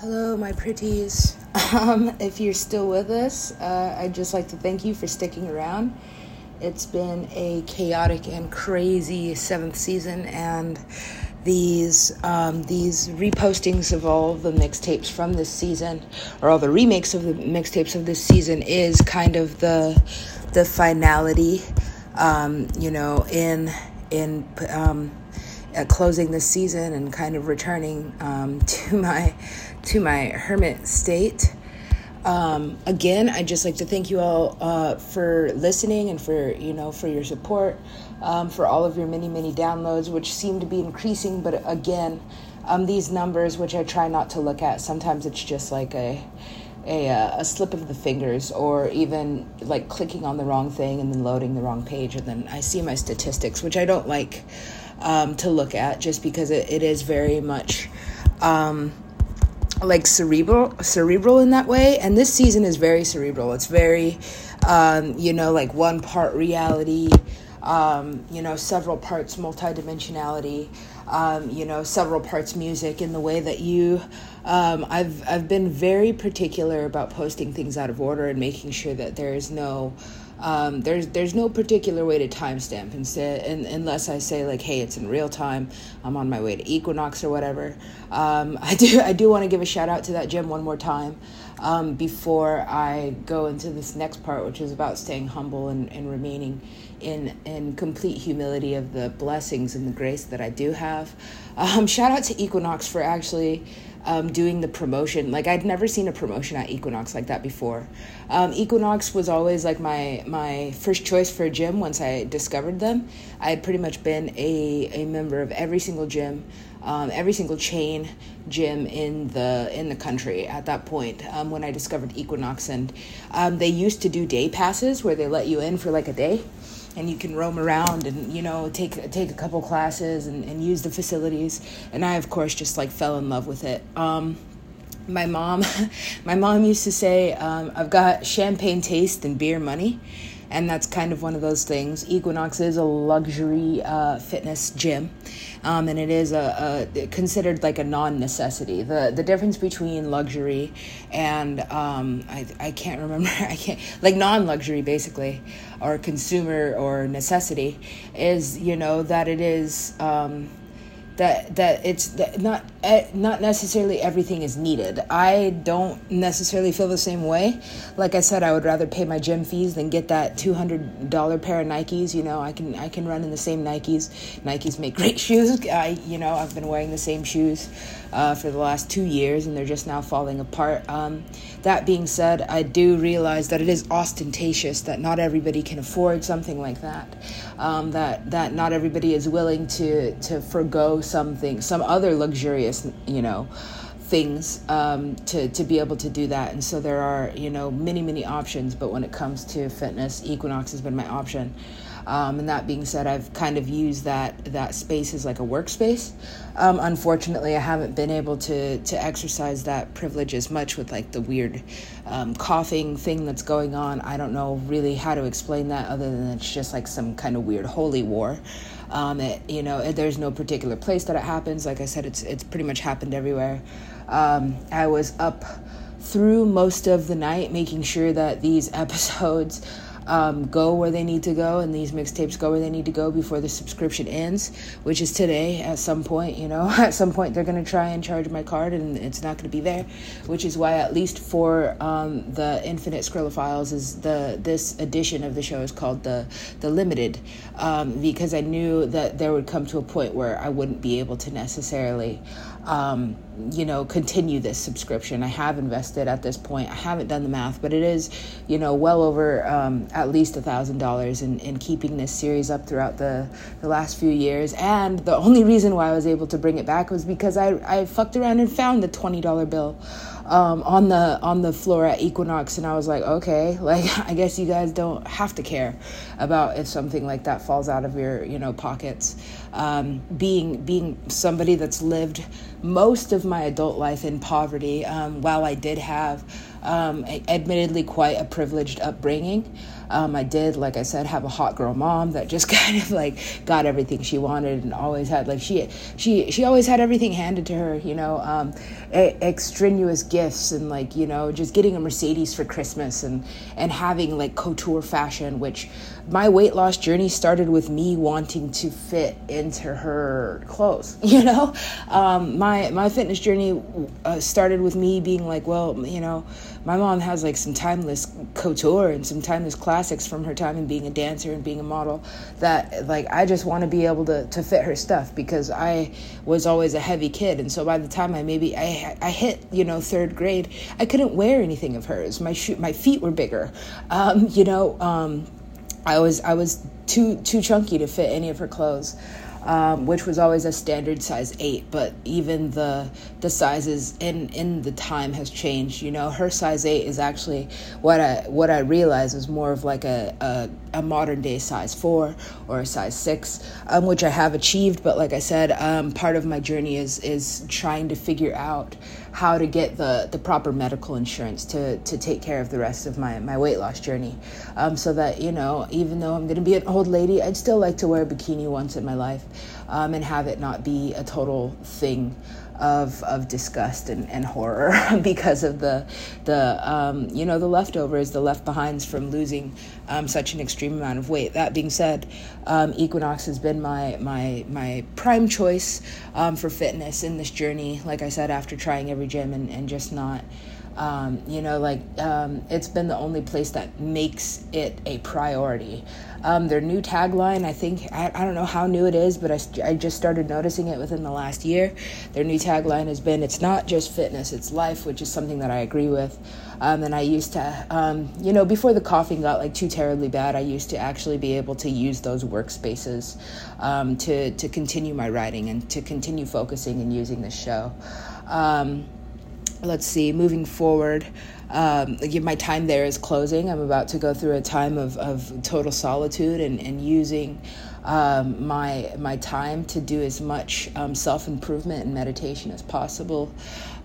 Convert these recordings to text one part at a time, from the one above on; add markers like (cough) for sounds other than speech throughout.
Hello, my pretties. Um, if you're still with us, uh, I'd just like to thank you for sticking around. It's been a chaotic and crazy seventh season, and these um, these repostings of all the mixtapes from this season, or all the remakes of the mixtapes of this season, is kind of the the finality. Um, you know, in in um, closing this season and kind of returning um, (laughs) to my to my hermit state. Um, again, I'd just like to thank you all uh, for listening and for you know for your support, um, for all of your many many downloads, which seem to be increasing. But again, um, these numbers, which I try not to look at, sometimes it's just like a a, uh, a slip of the fingers or even like clicking on the wrong thing and then loading the wrong page and then i see my statistics which i don't like um, to look at just because it, it is very much um, like cerebral cerebral in that way. And this season is very cerebral. It's very um, you know like one part reality um, you know several parts multidimensionality um, you know several parts music in the way that you um, I've I've been very particular about posting things out of order and making sure that there is no um, there's there's no particular way to timestamp instead, and, unless I say like, hey, it's in real time. I'm on my way to Equinox or whatever. Um, (laughs) I do I do want to give a shout out to that gym one more time um, before I go into this next part, which is about staying humble and, and remaining in in complete humility of the blessings and the grace that I do have. Um, shout out to Equinox for actually um, doing the promotion. Like I'd never seen a promotion at Equinox like that before. Um, Equinox was always like my my first choice for a gym once I discovered them. I had pretty much been a, a member of every single gym, um, every single chain gym in the in the country at that point um, when I discovered Equinox, and um, they used to do day passes where they let you in for like a day and you can roam around and you know take take a couple classes and, and use the facilities. And i of course just like fell in love with it. Um, my mom (laughs) my mom used to say um, i've got champagne taste and beer money and that's kind of one of those things. Equinox is a luxury uh, fitness gym, um, and it is a, a, considered like a non-necessity. the The difference between luxury and um, I I can't remember (laughs) I can't like non-luxury basically, or consumer or necessity is you know that it is. Um, that that it's that not eh, not necessarily everything is needed. I don't necessarily feel the same way. Like I said, I would rather pay my gym fees than get that two hundred dollar pair of Nikes. You know, I can I can run in the same Nikes. Nikes make great (laughs) shoes. I you know I've been wearing the same shoes uh, for the last two years, and they're just now falling apart. Um, that being said, I do realize that it is ostentatious that not everybody can afford something like that. Um, that that not everybody is willing to to forego something, some other luxurious, you know things um, to, to be able to do that. And so there are, you know, many, many options. But when it comes to fitness, Equinox has been my option. Um, and that being said, I've kind of used that that space as like a workspace. Um, unfortunately, I haven't been able to to exercise that privilege as much with like the weird um, coughing thing that's going on. I don't know really how to explain that other than it's just like some kind of weird holy war. Um, it, you know, there's no particular place that it happens. Like I said, it's it's pretty much happened everywhere. Um, I was up through most of the night making sure that these (laughs) episodes um, go where they need to go and these mixtapes go where they need to go before the subscription ends, which is today at some point. You know, (laughs) at some point they're going to try and charge my card and it's not going to be there, which is why at least for um, the Infinite Files is the this edition of the show is called the the limited um, because I knew that there would come to a point where I wouldn't be able to necessarily um, you know, continue this subscription. I have invested at this point. I haven't done the math, but it is, you know, well over um, at least a thousand dollars in in keeping this series up throughout the the last few years. And the only reason why I was able to bring it back was because I I fucked around and found the twenty dollar bill. Um, on the on the floor at Equinox, and I was like, okay, (laughs) like I guess you guys don't have to care about if something like that falls out of your you know pockets. Um, being being somebody that's lived most of my adult life in poverty. Um, while I did have, um, admittedly, quite a privileged upbringing. Um, I did, like I said, have a hot girl mom that just (laughs) kind of like got everything she wanted and always had like she she she always had everything handed to her. You know, um, extraneous gifts and like you know just getting a Mercedes for Christmas and and having like couture fashion, which my weight loss journey started with me wanting to fit into her clothes. (laughs) You know, um, my my fitness journey uh, started with me being like, well, you know, my mom has like some timeless couture and some timeless classics from her time and being a dancer and being a model that like I just want to be able to to fit her stuff because I was always a heavy kid. And so by the time I maybe I I hit you know third grade I couldn't wear anything of hers. My shoe my feet were bigger. Um, you know um, I was I was too too chunky to fit any of her clothes um, which was always a standard size eight. But even the the sizes in in the time has changed. You know, her size eight is actually what I what I realize is more of like a a, a modern day size four or a size six, um, which I have achieved. But like I said, um, part of my journey is is trying to figure out how to get the, the proper medical insurance to, to take care of the rest of my, my weight loss journey. Um, so that, you know, even though I'm going to be an old lady, I'd still like to wear a bikini once in my life um, and have it not be a total thing of of disgust and, and horror (laughs) because of the the um, you know the leftovers, the left behinds from losing um, such an extreme amount of weight. That being said, um, Equinox has been my my my prime choice um, for fitness in this journey. Like I said, after trying every gym and, and just not. Um, you know, like um, it's been the only place that makes it a priority. Um, their new tagline, I think, I, I, don't know how new it is, but I, I just started noticing it within the last year. Their new tagline has been, It's not just fitness, it's life, which is something that I agree with. Um, and I used to, um, you know, before the coughing got like too terribly bad, I used to actually be able to use those workspaces um, to, to continue my writing and to continue focusing and using the show. Um, let's see, moving forward um, my time there is closing. I'm about to go through a time of, of total solitude and, and using um, my my time to do as much um, self improvement and meditation as possible.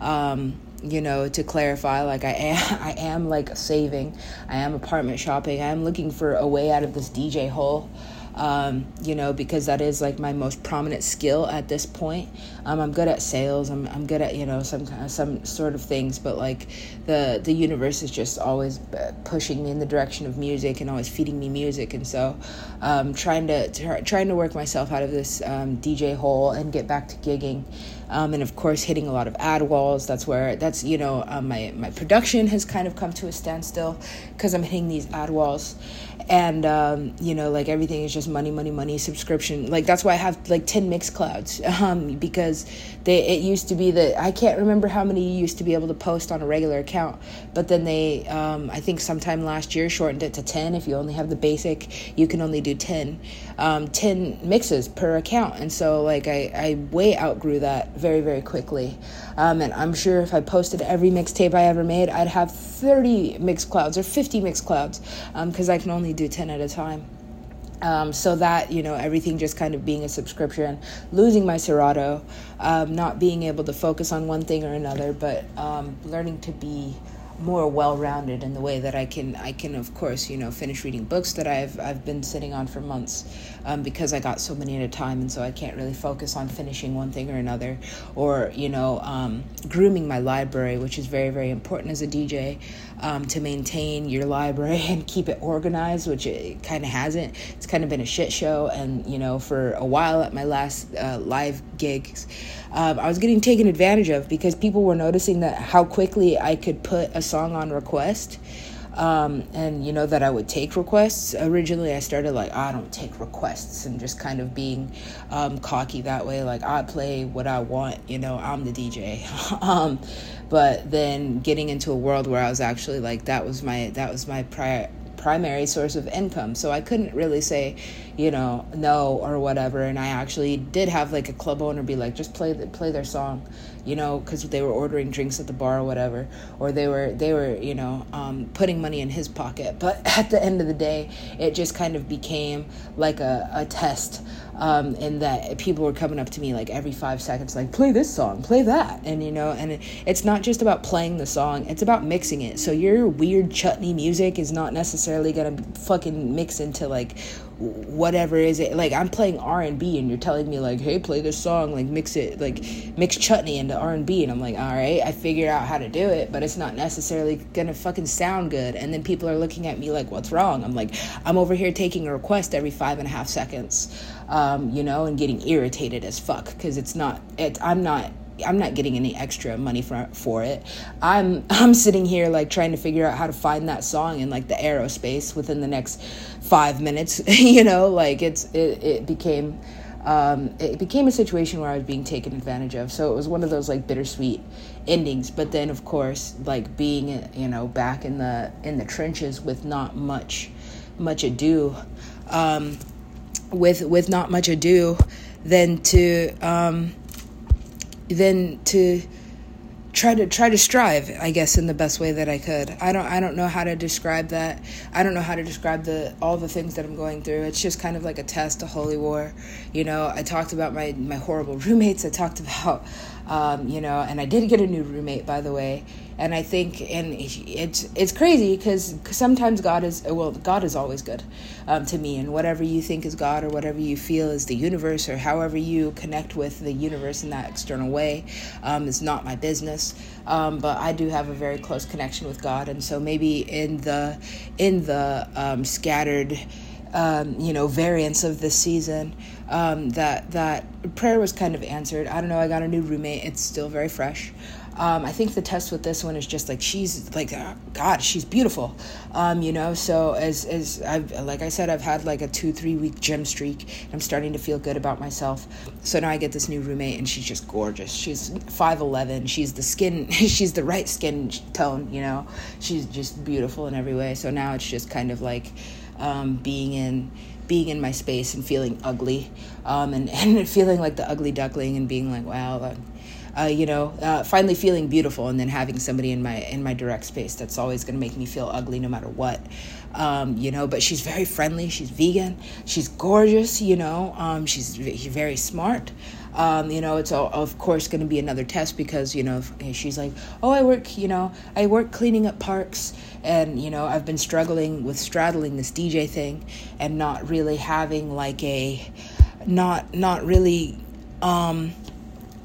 Um, you know, to clarify, like I am, (laughs) I am like saving. I am apartment shopping. I am looking for a way out of this DJ hole um, you know, because that is like my most prominent skill at this point. Um, I'm good at sales. I'm, I'm good at you know some some sort of things, but like the the universe is just always pushing me in the direction of music and always feeding me music, and so um, trying to try, trying to work myself out of this um, DJ hole and get back to gigging. Um, and of course hitting a lot of ad walls. That's where that's you know um, my my production has kind of come to a standstill because I'm hitting these ad walls, and um, you know like everything is just money money money subscription. Like that's why i have like 10 Mixclouds (laughs) um, because they it used to be that i can't remember how many you used to be able to post on a regular account but then they um, i think sometime last year shortened it to 10 if you only have the basic you can only do 10 um, 10 mixes per account. And so like I, I way outgrew that very very quickly. Um, and i'm sure if i posted every mixtape i ever made i'd have 30 mix clouds or 50 mix clouds because um, i can only do 10 at a time. Um, so that you know everything just kind of being a subscription losing my serato um, not being able to focus on one thing or another but um, learning to be more well-rounded in the way that I can I can of course you know finish reading books that I've I've been sitting on for months um, because I got so many at a time and so I can't really focus on finishing one thing or another or you know um, grooming my library which is very very important as a DJ um, to maintain your library (laughs) and keep it organized which it kind of hasn't it's kind of been a shit show and you know for a while at my last uh, live gigs um, I was getting taken advantage of because people were noticing that how quickly I could put a song on request. Um, and you know that I would take requests. Originally, I started like oh, I don't take requests and just kind of being um, cocky that way. Like I play what I want, you know. I'm the DJ. (laughs) um, but then getting into a world where I was actually like that was my that was my prior primary source of income. So I couldn't really say, you know, no or whatever. And I actually did have like a club owner be like, just play the, play their song, you know, because they were ordering drinks at the bar or whatever, or they were they were you know um, putting money in his pocket. But (laughs) at the end of the day, it just kind of became like a, a test um, and that people were coming up to me like every five seconds, like play this song, play that, and you know, and it, it's not just about playing the song; it's about mixing it. So your weird chutney music is not necessarily gonna fucking mix into like whatever is it like i'm playing r&b and you're telling me like hey play this song like mix it like mix chutney into r&b and i'm like all right i figured out how to do it but it's not necessarily gonna fucking sound good. And then people are looking at me like what's wrong? I'm like i'm over here taking a request every five and a half seconds um, you know and getting irritated as fuck because it's not it, i'm not I'm not getting any extra money for for it. I'm (laughs) I'm sitting here like trying to figure out how to find that song in like the aerospace within the next five minutes. (laughs) you know, like it's it, it became um, it became a situation where I was being taken advantage of. So it was one of those like bittersweet endings. But then, of course, like being you know back in the in the trenches with not much much ado, um, with with not much ado, then to um, then to try to try to strive i guess in the best way that i could. I don't i don't know how to describe that. I don't know how to describe the all the things that i'm going through. It's just kind of like a test a holy war. You know i talked about my my horrible (laughs) roommates. I talked about um, you know and i did get a new roommate by the way. And I think and it's it's crazy because sometimes God is well God is always good um, to me. And whatever you think is God or whatever you feel is the universe or however you connect with the universe in that external way um, is not my business. Um, but I do have a very close connection with God. And so maybe in the in the um, scattered um, you know variants of this season um, that that prayer was kind of answered I don't know I got a new roommate it's still very fresh um, I think the test with this one is just like she's like oh, God, she's beautiful, um, you know. So as as I've like I said, I've had like a two three week gym streak. I'm starting to feel good about myself. So now I get this new roommate, and she's just gorgeous. She's five eleven. She's the skin. (laughs) she's the right skin tone, you know. She's just beautiful in every way. So now it's just kind of like um, being in being in my space and feeling ugly um, and, (laughs) and feeling like the ugly duckling and being like wow uh, you know, uh, finally feeling beautiful, and then having somebody in my in my direct space that's always going to make me feel ugly no matter what. Um, you know, but she's very friendly. She's vegan. She's gorgeous. You know, um, she's very smart. Um, you know, it's of course going to be another test because you know she's like, oh, I work. You know, I work cleaning up parks, and you know, I've been struggling with straddling this DJ thing, and not really having like a, not not really. Um,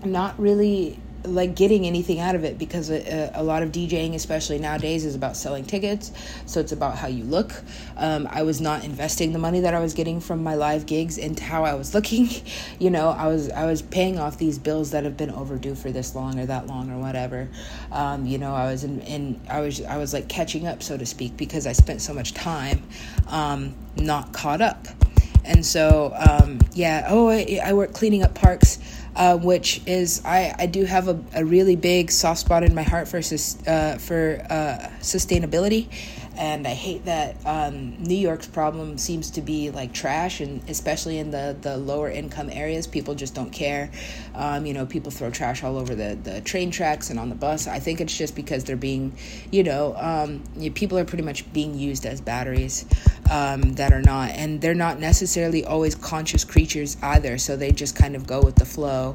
not really like getting anything out of it because a, a, lot of DJing, especially nowadays, is about selling tickets. So it's about how you look. Um, I was not investing the money that I was getting from my live gigs into how I was looking. (laughs) You know, I was I was paying off these bills that have been overdue for this long or that long or whatever. Um, you know, I was in, in I was I was like catching up, so to speak, because I spent so much time um, not caught up. And so, um, yeah, oh, I, I work cleaning up parks uh, which is I, I do have a, a really big soft spot in my heart for uh, for uh, sustainability and I hate that um, New York's problem seems to be like trash, and especially in the, the lower income areas, people just don't care. Um, you know, people throw trash all over the, the train tracks and on the bus. I think it's just because they're being, you know, um, you, people are pretty much being used as batteries um, that are not, and they're not necessarily always conscious creatures either. So they just kind of go with the flow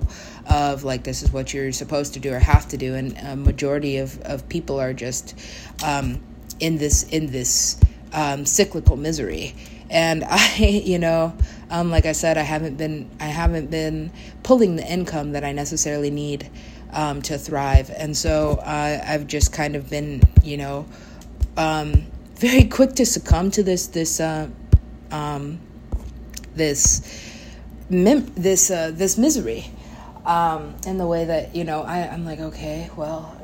of like this is what you're supposed to do or have to do, and a majority of, of people are just um, in this in this um, cyclical misery. And (laughs) I, you know, um, like I said, I haven't been I haven't been pulling the income that I necessarily need um, to thrive, and so uh, I've just kind of been, you know, um, very quick to succumb to this this uh, um, this mem- this uh, this misery. Um, in the way that you know I, I'm like okay well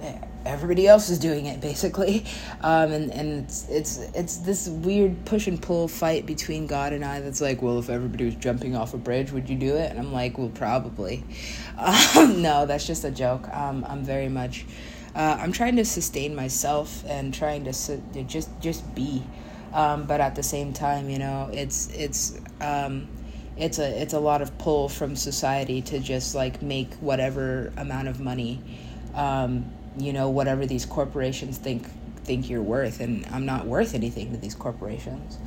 everybody else is doing it basically. (laughs) Um, and, and it's, it's it's this weird push and pull fight between god and i that's like well if everybody was jumping off a bridge would you do it? And i'm like well probably. (laughs) Um, no that's just a joke. Um, i'm very much uh, i'm trying to sustain myself and trying to su- just just be. Um, but at the same time you know it's it's um, it's a it's a lot of pull from society to just like make whatever amount of money um, you know whatever these corporations think think you're worth. And i'm not worth anything to these corporations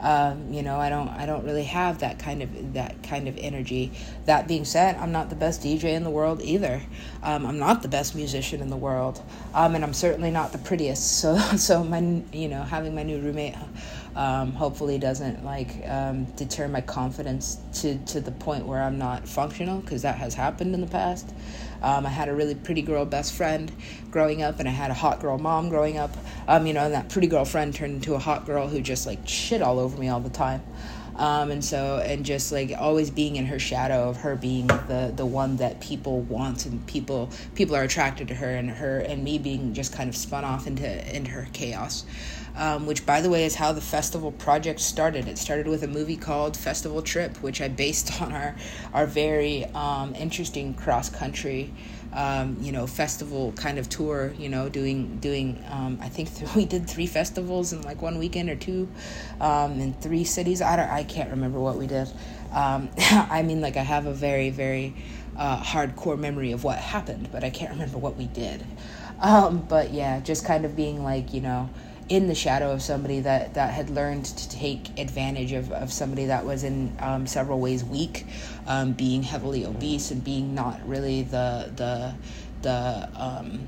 Um, you know, I don't I don't really have that kind of that kind of energy. That being said, I'm not the best DJ in the world either. Um, I'm not the best musician in the world, um, and I'm certainly not the prettiest. (laughs) So so my you know having my new roommate. Um, hopefully doesn't like um, deter my confidence to, to the point where I'm not functional because that has happened in the past. Um, I had a really pretty girl best friend growing up, and I had a hot girl mom growing up. Um, you know, and that pretty girl friend turned into a hot girl who just like shit all over me all the time. Um, and so and just like always being in her shadow of her being the the one that people want and people people are attracted to her and her and me being just kind of spun off into into her chaos um, which, by the way, is how the festival project started. It started with a movie called Festival Trip, which I based (laughs) on our our very um, interesting cross country. Um, you know, festival kind of tour. You know, doing doing. Um, I think th- (laughs) we did three festivals in like one weekend or two, um, in three cities. I don't. I can't remember what we did. Um, (laughs) I mean, like I have a very very uh, hardcore memory of what happened, but I can't remember what we did. But yeah, just kind of being like you know in the shadow of somebody that, that had learned to take advantage of, of somebody that was in um, several ways weak, um, being heavily obese and being not really the the the um,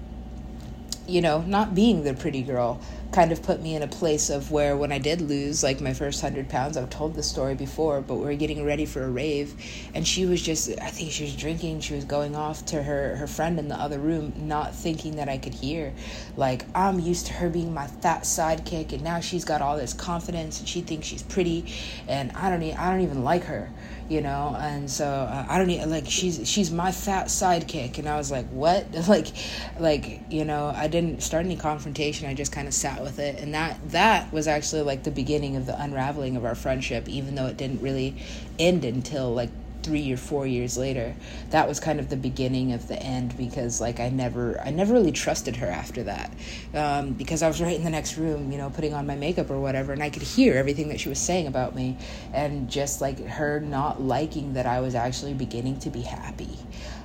you know not being the pretty girl kind of put me in a place of where when I did lose like my first hundred pounds, I've told the story before, but we are getting ready for a rave, and she was just I think she was drinking, she was going off to her her friend in the other room, not thinking that I could hear. Like I'm used to her being my fat sidekick, and now she's got all this confidence, and she thinks she's pretty, and I don't I don't even like her you know? And so uh, i don't need like she's she's my fat sidekick. And i was like what? (laughs) Like like you know i didn't start any confrontation. I just kind of sat with it. And that that was actually like the beginning of the unraveling of our friendship even though it didn't really end until like three or four years later that was kind of the beginning of the end because like i never i never really trusted her after that. Um, because i was right in the next room you know putting on my makeup or whatever and i could hear everything that she was saying about me and just like her not liking that i was actually beginning to be happy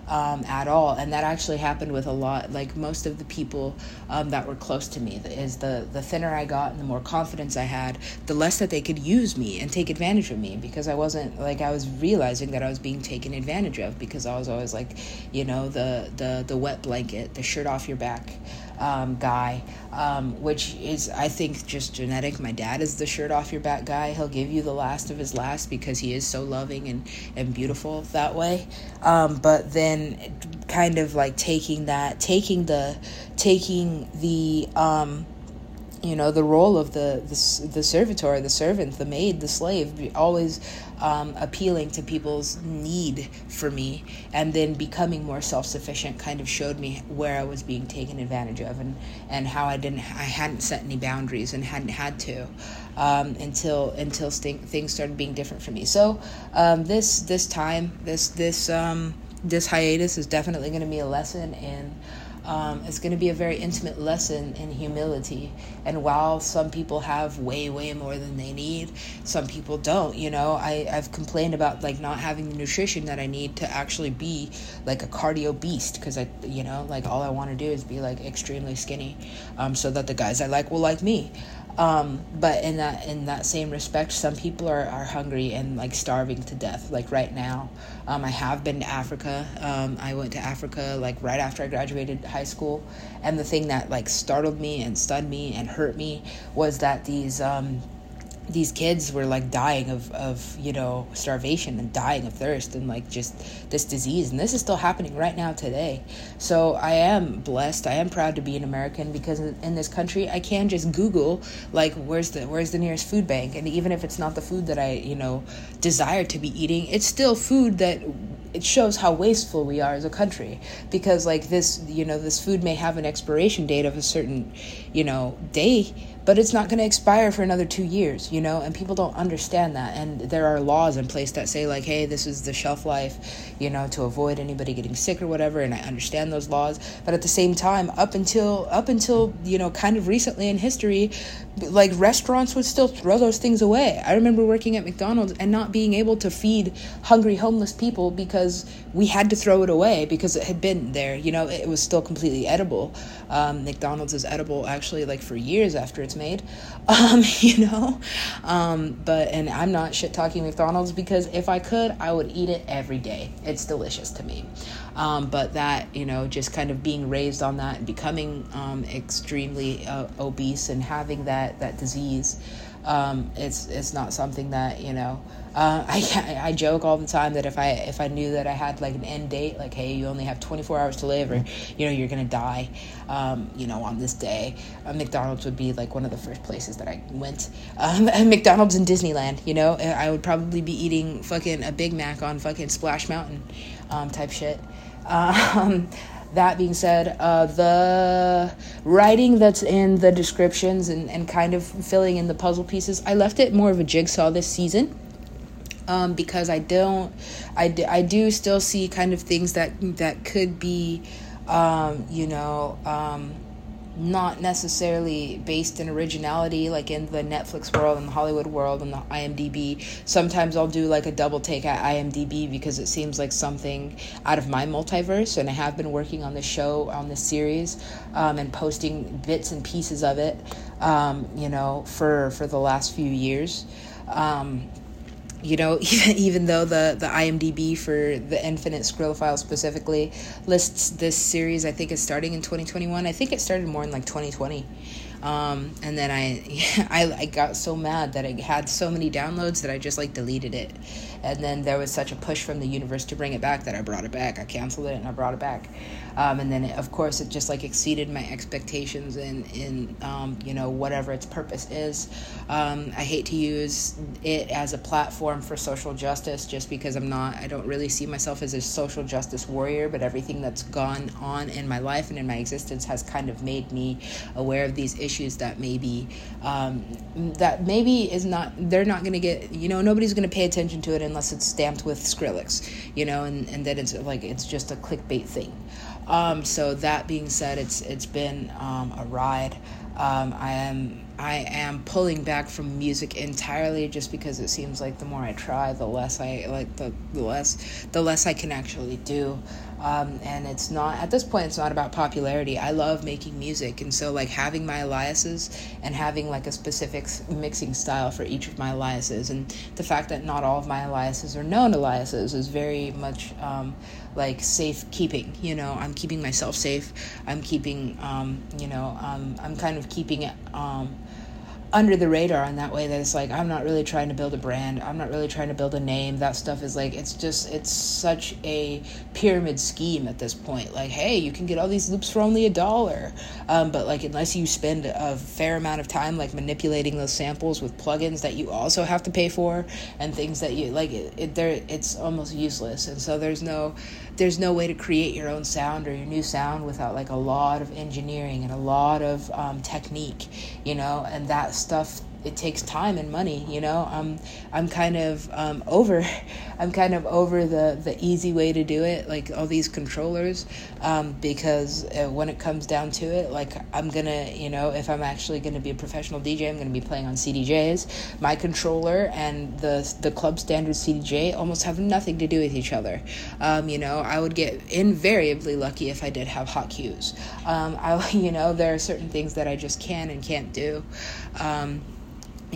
um, at all. And that actually happened with a lot, like most of the people um, that were close to me. Is the the thinner I got and the more confidence I had, the less that they could use me and take advantage of me because I wasn't like I was realizing that I was being taken advantage of because I was always like, you know, the the the wet blanket, the shirt off your back um, guy, um, which is, I think, just genetic. My dad is the shirt off your back guy. He'll give you the last of his last because he is so loving and, and beautiful that way. Um, but then kind of like taking that, taking the, taking the, um, you know the role of the the, the servitor the servant the maid the slave always um, appealing to people's need for me. And then becoming more self-sufficient kind of showed me where i was being taken advantage of and and how i didn't i hadn't set any boundaries and hadn't had to um, until until st- things started being different for me. So um, this this time this this um, this hiatus is definitely going to be a lesson in um, it's going to be a very intimate lesson in humility. And while some people have way, way more than they need, some people don't. You know, I, I've complained about like not having the nutrition that I need to actually be like a cardio beast because I, you know, like all I want to do is be like extremely skinny um, so that the guys I like will like me. Um, but in that in that same respect, some people are, are hungry and like starving to death. Like right now, um, I have been to Africa. Um, I went to Africa like right after I graduated high school, and the thing that like startled me and stunned me and hurt me was that these um, these kids were like dying of, of you know starvation and dying of thirst and like just this disease and this is still happening right now today. So i am blessed. I am proud to be an american because in this country i can just google like where's the where's the nearest food bank? And even if it's not the food that i you know desire to be eating it's still food that it shows how wasteful we are as a country because like this you know this food may have an expiration date of a certain you know day but it's not going to expire for another two years, you know, and people don't understand that. And there are laws in place that say, like, hey, this is the shelf life, you know, to avoid anybody getting sick or whatever. And I understand those laws, but at the same time, up until up until you know, kind of recently in history, like restaurants would still throw those things away. I remember working at McDonald's and not being able to feed hungry homeless people because we had to throw it away because it had been there. You know, it was still completely edible. Um, McDonald's is edible actually like for years after it's made. (laughs) Um, you know, um, but and I'm not shit talking McDonald's because if I could, I would eat it every day. It's delicious to me. Um, but that you know, just kind of being raised on that and becoming um, extremely uh, obese and having that that disease um, it's it's not something that you know. Uh, (laughs) I I joke all the time that if I if I knew that I had like an end date, like hey, you only have 24 hours to live, or you know you're gonna die, um, you know on this day, uh, McDonald's would be like one of the first places that I went. Um, (laughs) McDonald's in Disneyland, you know, I would probably be eating fucking a Big Mac on fucking Splash Mountain, um, type shit. Um, that being said, uh, the writing that's in the descriptions and, and kind of filling in the puzzle pieces, I left it more of a jigsaw this season. Um, because I don't, I, d- I do still see kind of things that that could be, um, you know, um, not necessarily based in originality like in the Netflix world and the Hollywood world and the IMDb. Sometimes I'll do like a double take at IMDb because it seems like something out of my multiverse and I have been working on the show on this series um, and posting bits and pieces of it um, you know for for the last few years. Um, you know, (laughs) even, though the, the IMDb for the Infinite Skrill file specifically lists this series, I think is starting in 2021. I think it started more in like 2020. Um, and then I, (laughs) I, I got so mad that I had so many downloads that I just like deleted it. And then there was such a push from the universe to bring it back that I brought it back. I canceled it and I brought it back. Um, and then it, of course it just like exceeded my expectations in in um, you know whatever its purpose is. Um, I hate to use it as a platform for social justice just because I'm not. I don't really see myself as a social justice warrior. But everything that's gone on in my life and in my existence has kind of made me aware of these issues that maybe um, that maybe is not. They're not going to get. You know, nobody's going to pay attention to it unless it's stamped with Skrillex. You know, and and then it's like it's just a clickbait thing. Um, so that being said, it's it's been um, a ride. Um, I am I am pulling back from music entirely just because it seems like the more I try, the less I like the, the less the less I can actually do. Um, and it's not at this point it's not about popularity. I love making music. And so like having my aliases and having like a specific mixing style for each of my aliases and the fact that not all of my aliases are known aliases is very much um, like safe keeping you know? I'm keeping myself safe. I'm keeping um, you know um, i'm kind of keeping it um, under the radar in that way that it's like I'm not really trying to build a brand. I'm not really trying to build a name. That stuff is like it's just it's such a pyramid scheme at this point. Like, hey, you can get all these loops for only a dollar, um, but like unless you spend a fair amount of time like manipulating those samples with plugins that you also have to pay for and things that you like, it, it there it's almost useless. And so there's no there's no way to create your own sound or your new sound without like a lot of engineering and a lot of um, technique, you know, and that stuff it takes time and money you know? I'm i'm kind of um, over (laughs) i'm kind of over the the easy way to do it like all these controllers um, because uh, when it comes down to it like i'm gonna you know if i'm actually gonna be a professional dj i'm gonna be playing on cdjs my controller and the the club standard cdj almost have nothing to do with each other. Um, you know i would get invariably lucky if i did have hot cues. Um, i (laughs) you know there are certain things that i just can and can't do. Um,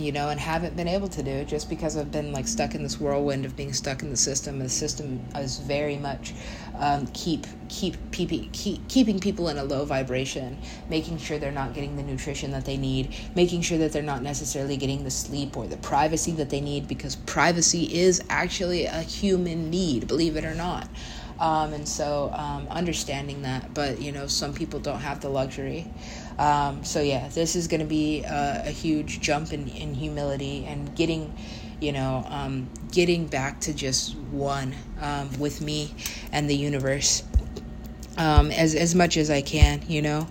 you know, and haven't been able to do just because I've been like stuck in this whirlwind of being stuck in the system. The system is very much um, keep keep, keep, keep keeping people in a low vibration, making sure they're not getting the nutrition that they need, making sure that they're not necessarily getting the sleep or the privacy that they need because privacy is actually a human need, believe it or not. Um, and so um, understanding that, but you know, some people don't have the luxury. Um, so yeah, this is going to be a, a, huge jump in, in humility and getting, you know, um, getting back to just one um, with me and the universe um, as as much as I can, you know.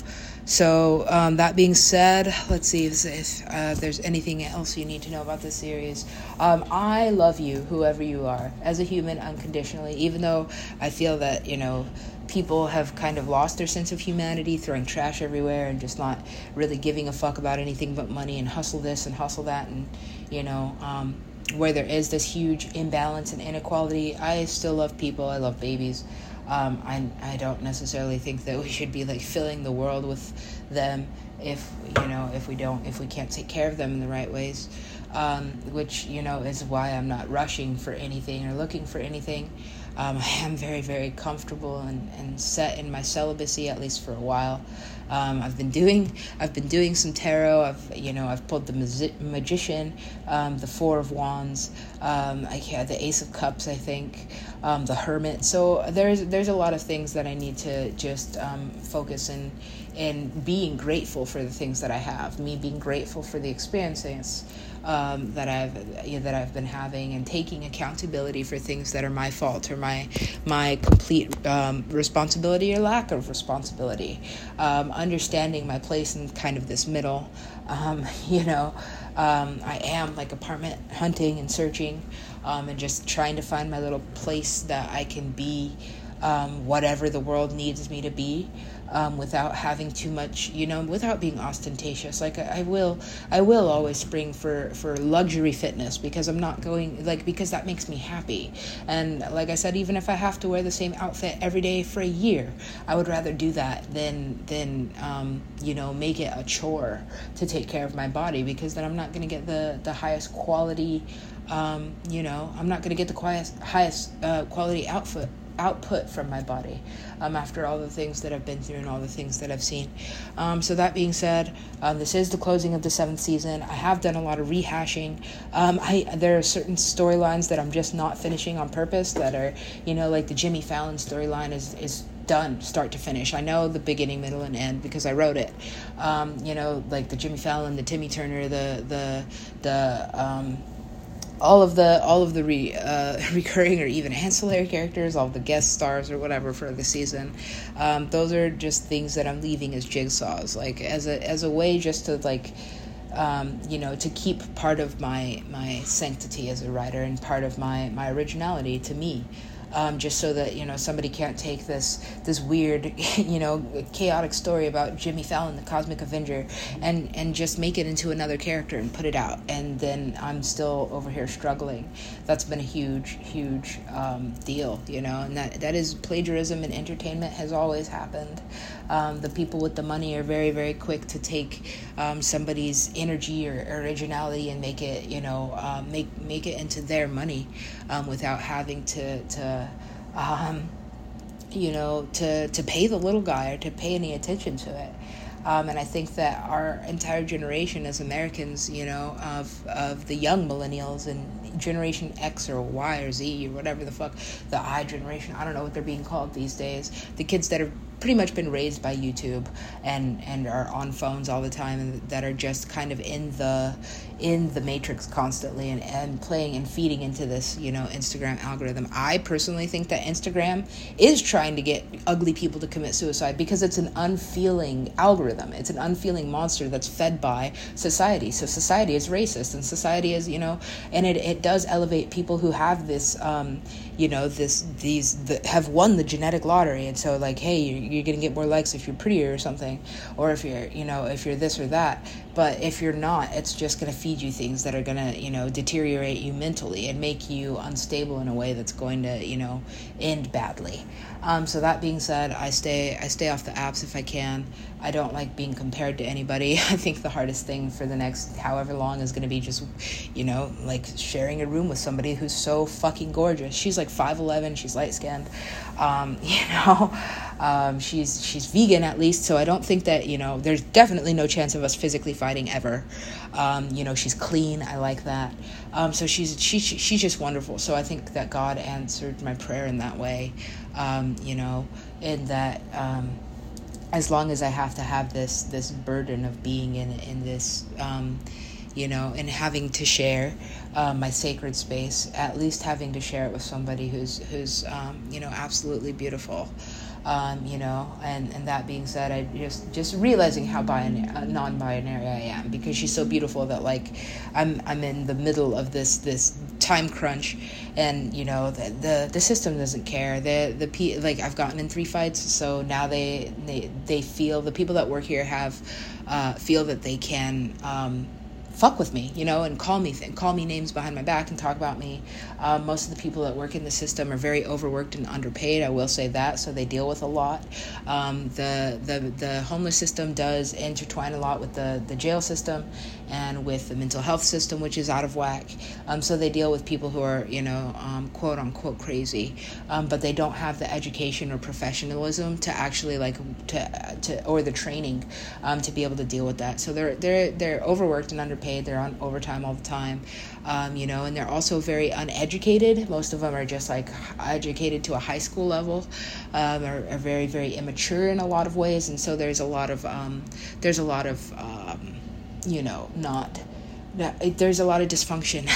So um, that being said, let's see if, if uh, there's anything else you need to know about this series. Um, I love you, whoever you are, as a human, unconditionally. Even though I feel that you know people have kind of lost their sense of humanity, throwing trash everywhere, and just not really giving a fuck about anything but money and hustle this and hustle that, and you know. Um, where there is this huge imbalance and inequality, I still love people. I love babies. Um, I, I don't necessarily think that we should be like filling the world with them if you know if we don't if we can't take care of them in the right ways um, which you know is why i'm not rushing for anything or looking for anything um, (laughs) i am very very comfortable and, and set in my celibacy at least for a while um, I've been doing I've been doing some tarot. I've you know I've pulled the magi- magician, um, the four of wands. Um, I had the ace of cups. I think um, the hermit. So there's there's a lot of things that I need to just um, focus in in being grateful for the things that I have. Me being grateful for the experiences um, that I've you know, that I've been having, and taking accountability for things that are my fault or my my complete um, responsibility or lack of responsibility. Um, understanding my place in kind of this middle. Um, (laughs) you know, um, I am like apartment hunting and searching, um, and just trying to find my little place that I can be. Whatever the world needs me to be, um, without having too much, you know, without being ostentatious. Like I, I, will, I will always spring for for luxury fitness because I'm not going like because that makes me happy. And like I said, even if I have to wear the same outfit every day for a year, I would rather do that than than um, you know make it a chore to take care of my body because then I'm not going to get the the highest quality. Um, you know, I'm not going to get the highest highest uh, quality outfit output from my body um, after all the things that I've been through and all the things that I've seen. Um, so, that being said, um, this is the closing of the seventh season. I have done a lot of rehashing. Um, I There are certain storylines that I'm just not finishing on purpose that are, you know, like the Jimmy Fallon storyline is, is done start to finish. I know the beginning, middle, and end because I wrote it. Um, you know, like the Jimmy Fallon, the Timmy Turner, the the the um, all of the all of the re, uh, (laughs) recurring or even ancillary characters, all the guest stars or whatever for the season. Um, those are just things that I'm leaving as jigsaws, like as a as a way just to like. Um, you know, to keep part of my my sanctity as a writer and part of my my originality to me, um, just so that you know somebody can't take this this weird, (laughs) you know, chaotic story about Jimmy Fallon, the Cosmic Avenger, and and just make it into another character and put it out, and then I'm still over here struggling. That's been a huge, huge um, deal, you know, and that that is plagiarism in entertainment has always happened. Um, the people with the money are very, very quick to take um, somebody's energy or originality and make it, you know, uh, make make it into their money um, without having to to um, you know to to pay the little guy or to pay any attention to it. Um, and I think that our entire generation as Americans, you know, of of the young millennials and Generation X or Y or Z or whatever the fuck, the I generation, I don't know what they're being called these days. The kids that are pretty much been raised by YouTube and and are on phones all the time and that are just kind of in the in the matrix constantly and, and playing and feeding into this you know Instagram algorithm. I personally think that Instagram is trying to get ugly people to commit suicide because it's an unfeeling algorithm. It's an unfeeling monster that's fed by society. So society is racist and society is you know and it, it does elevate people who have this um, you know this these the, have won the genetic lottery. And so like hey you're, you're gonna get more likes if you're prettier or something or if you're you know if you're this or that. But if you're not it's just gonna feed you things that are gonna you know deteriorate you mentally and make you unstable in a way that's going to you know end badly um, so that being said i stay i stay off the apps if i can I don't like being compared to anybody. (laughs) I think the hardest thing for the next however long is going to be just, you know, like sharing a room with somebody who's so fucking gorgeous. She's like 5'11, she's light skinned. Um, (laughs) you know, um, she's she's vegan at least, so I don't think that, you know, there's definitely no chance of us physically fighting ever. Um, you know, she's clean. I like that. Um, so she's she, she's just wonderful. So I think that God answered my prayer in that way. Um, you know, in that um, as long as I have to have this this burden of being in in this um, you know and having to share uh, my sacred space at least having to share it with somebody who's who's um, you know absolutely beautiful um, you know and and that being said i just just realizing how binary, uh, non-binary i am because she's so beautiful that like i'm i'm in the middle of this this time crunch and you know the the, the system doesn't care the the like i've gotten in three fights so now they they they feel the people that work here have uh, feel that they can um, fuck with me, you know, and call me th- call me names behind my back and talk about me. Um, most of the people that work in the system are very overworked and underpaid. I will say that, so they deal with a lot. Um, the the the homeless system does intertwine a lot with the the jail system and with the mental health system, which is out of whack. Um, so they deal with people who are, you know, um, quote unquote crazy, um, but they don't have the education or professionalism to actually like to to or the training um, to be able to deal with that. So they're they're they're overworked and underpaid. They're on overtime all the time, um, you know, and they're also very uneducated. Most of them are just like educated to a high school level, um, are, are very very immature in a lot of ways, and so there's a lot of there's a lot of you know, not there's a lot of dysfunction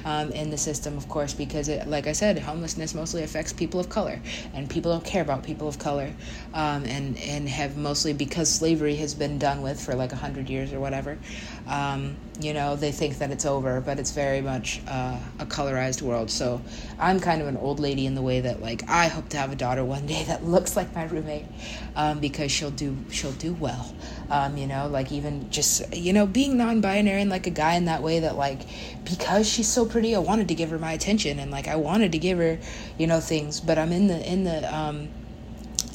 (laughs) um, in the system, of course, because, it, like I said, homelessness mostly affects people of color, and people don't care about people of color, um, and and have mostly because slavery has been done with for like a hundred years or whatever. Um, you know, they think that it's over, but it's very much uh, a colorized world. So I'm kind of an old lady in the way that, like, I hope to have a daughter one day that (laughs) looks like my roommate, um, because she'll do she'll do well. Um, you know, like even just you know being non-binary and like a guy in that way that like because she's so pretty, I wanted to give her my attention and like I wanted to give her you know things, but I'm in the in the um,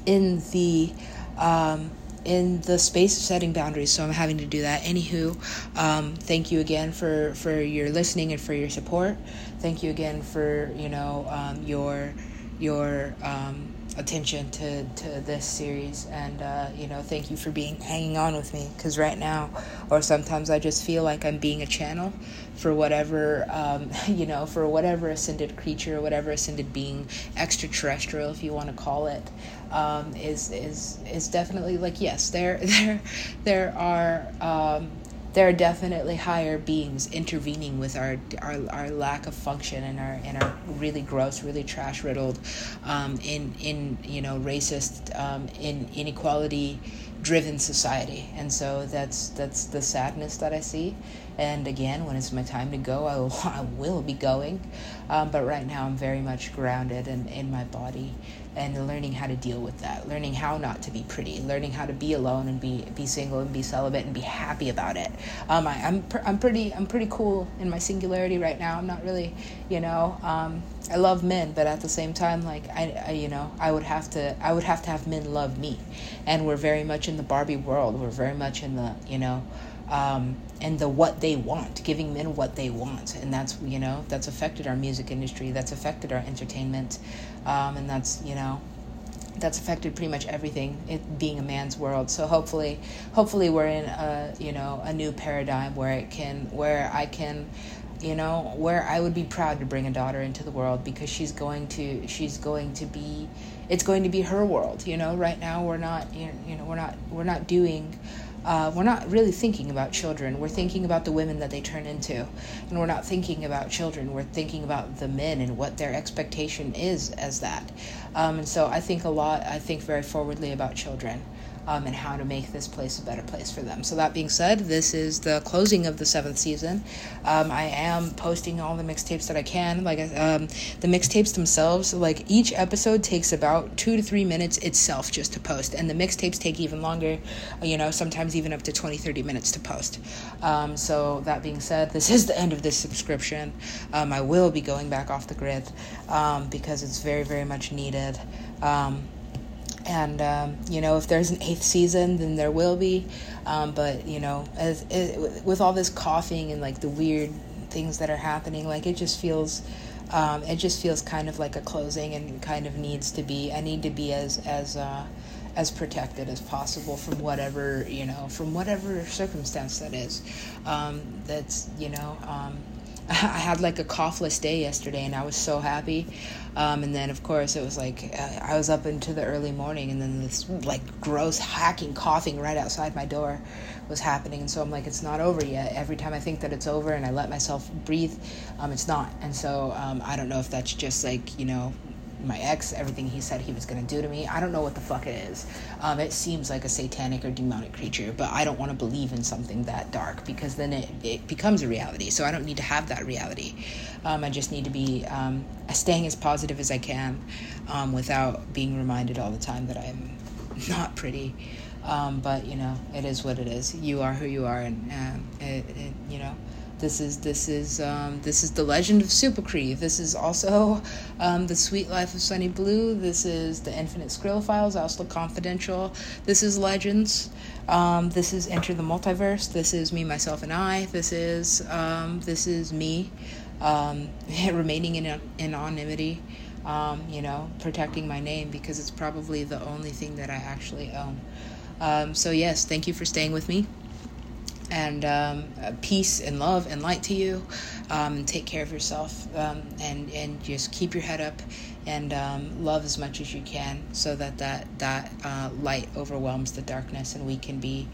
in the um, in the space of setting boundaries, so I'm having to do that. Anywho, um, thank you again for for your listening and for your support. Thank you again for you know um, your your um, attention to, to this series. And uh, you know thank you for being hanging on with me. Because right now or sometimes i just feel like i'm being a channel for whatever um, (laughs) you know for whatever ascended creature whatever ascended being extraterrestrial if you want to call it um, is is is definitely like yes there (laughs) there there are um, there are definitely higher beings intervening with our, our, our lack of function and our and our really gross, really trash riddled, um, in in you know racist, um, in inequality driven society, and so that's that's the sadness that I see. And again, when it's my time to go, I will, (laughs) I will be going. Um, but right now, I'm very much grounded and in my body and learning how to deal with that, learning how not to be pretty, learning how to be alone and be be single and be celibate and be happy about it. Um, I, am I'm, I'm pretty I'm pretty cool in my singularity right now. I'm not really, you know, um, I love men, but at the same time, like I, I, you know, I would have to I would have to have men love me, and we're very much in the Barbie world. We're very much in the you know um, and the what they want, giving men what they want, and that's you know that's affected our music industry, that's affected our entertainment, um, and that's you know that's affected pretty much everything it being a man's world. So hopefully hopefully we're in a you know a new paradigm where it can where i can you know where i would be proud to bring a daughter into the world because she's going to she's going to be it's going to be her world you know right now we're not you know we're not we're not doing uh, we're not really thinking about children. We're thinking about the women that they turn into. And we're not thinking about children. We're thinking about the men and what their expectation is as that. Um, and so I think a lot, I think very forwardly about children um, and how to make this place a better place for them. So, that being said, this is the closing of the seventh season. Um, I am posting all the mixtapes that I can. Like, um, the mixtapes themselves, like, each episode takes about two to three minutes itself just to post. And the mixtapes take even longer, you know, sometimes even up to 20, 30 minutes to post. Um, so, that being said, this is the end of this subscription. Um, I will be going back off the grid um, because it's very, very much needed. Um, and um, you know if there's an eighth season then there will be um, but you know as, with all this coughing and like the weird things that are happening like it just feels um, it just feels kind of like a closing and kind of needs to be i need to be as as uh, as protected as possible from whatever you know from whatever circumstance that is um, that's you know um, (laughs) I had like a coughless day yesterday, and I was so happy. Um, and then, of course, it was like uh, I was up into the early morning, and then this like gross hacking coughing right outside my door was happening. And so I'm like, it's not over yet. Every time I think that it's over, and I let myself breathe, um, it's not. And so um, I don't know if that's just like you know my ex, everything he said he was going to do to me. I don't know what the fuck it is. Um, it seems like a satanic or demonic creature, but I don't want to believe in something that dark because then it, it becomes a reality. So I don't need to have that reality. Um, I just need to be um, staying as positive as I can um, without being reminded all the time that I'm (laughs) not pretty. Um, but you know, it is what it is. You are who you are, and um, it, it, you know, this is this is um, this is the legend of Super Cree. This is also um, the Sweet Life of Sunny Blue. This is the Infinite Skrill Files, also Confidential. This is Legends. Um, this is Enter the Multiverse. This is Me, Myself, and I. This is um, this is me um, (laughs) remaining in anonymity. Um, you know, protecting my name because it's probably the only thing that I actually own. So yes, thank you for staying with me and um, peace and love and light to you. Um, take care of yourself um, and and just keep your head up and um, love as much as you can, so that that that uh, light overwhelms the darkness, and we can be.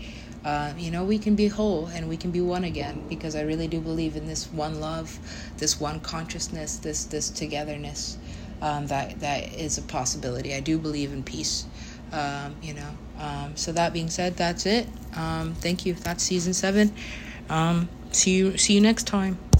Uh, you know, we can be whole and we can be one again because I really do believe in this one love, this one consciousness, this this togetherness. Um, that that is a possibility. I do believe in peace. Um, you know, um, so that being said, that's it. Um, thank you. That's season seven. Um, see you. See you next time.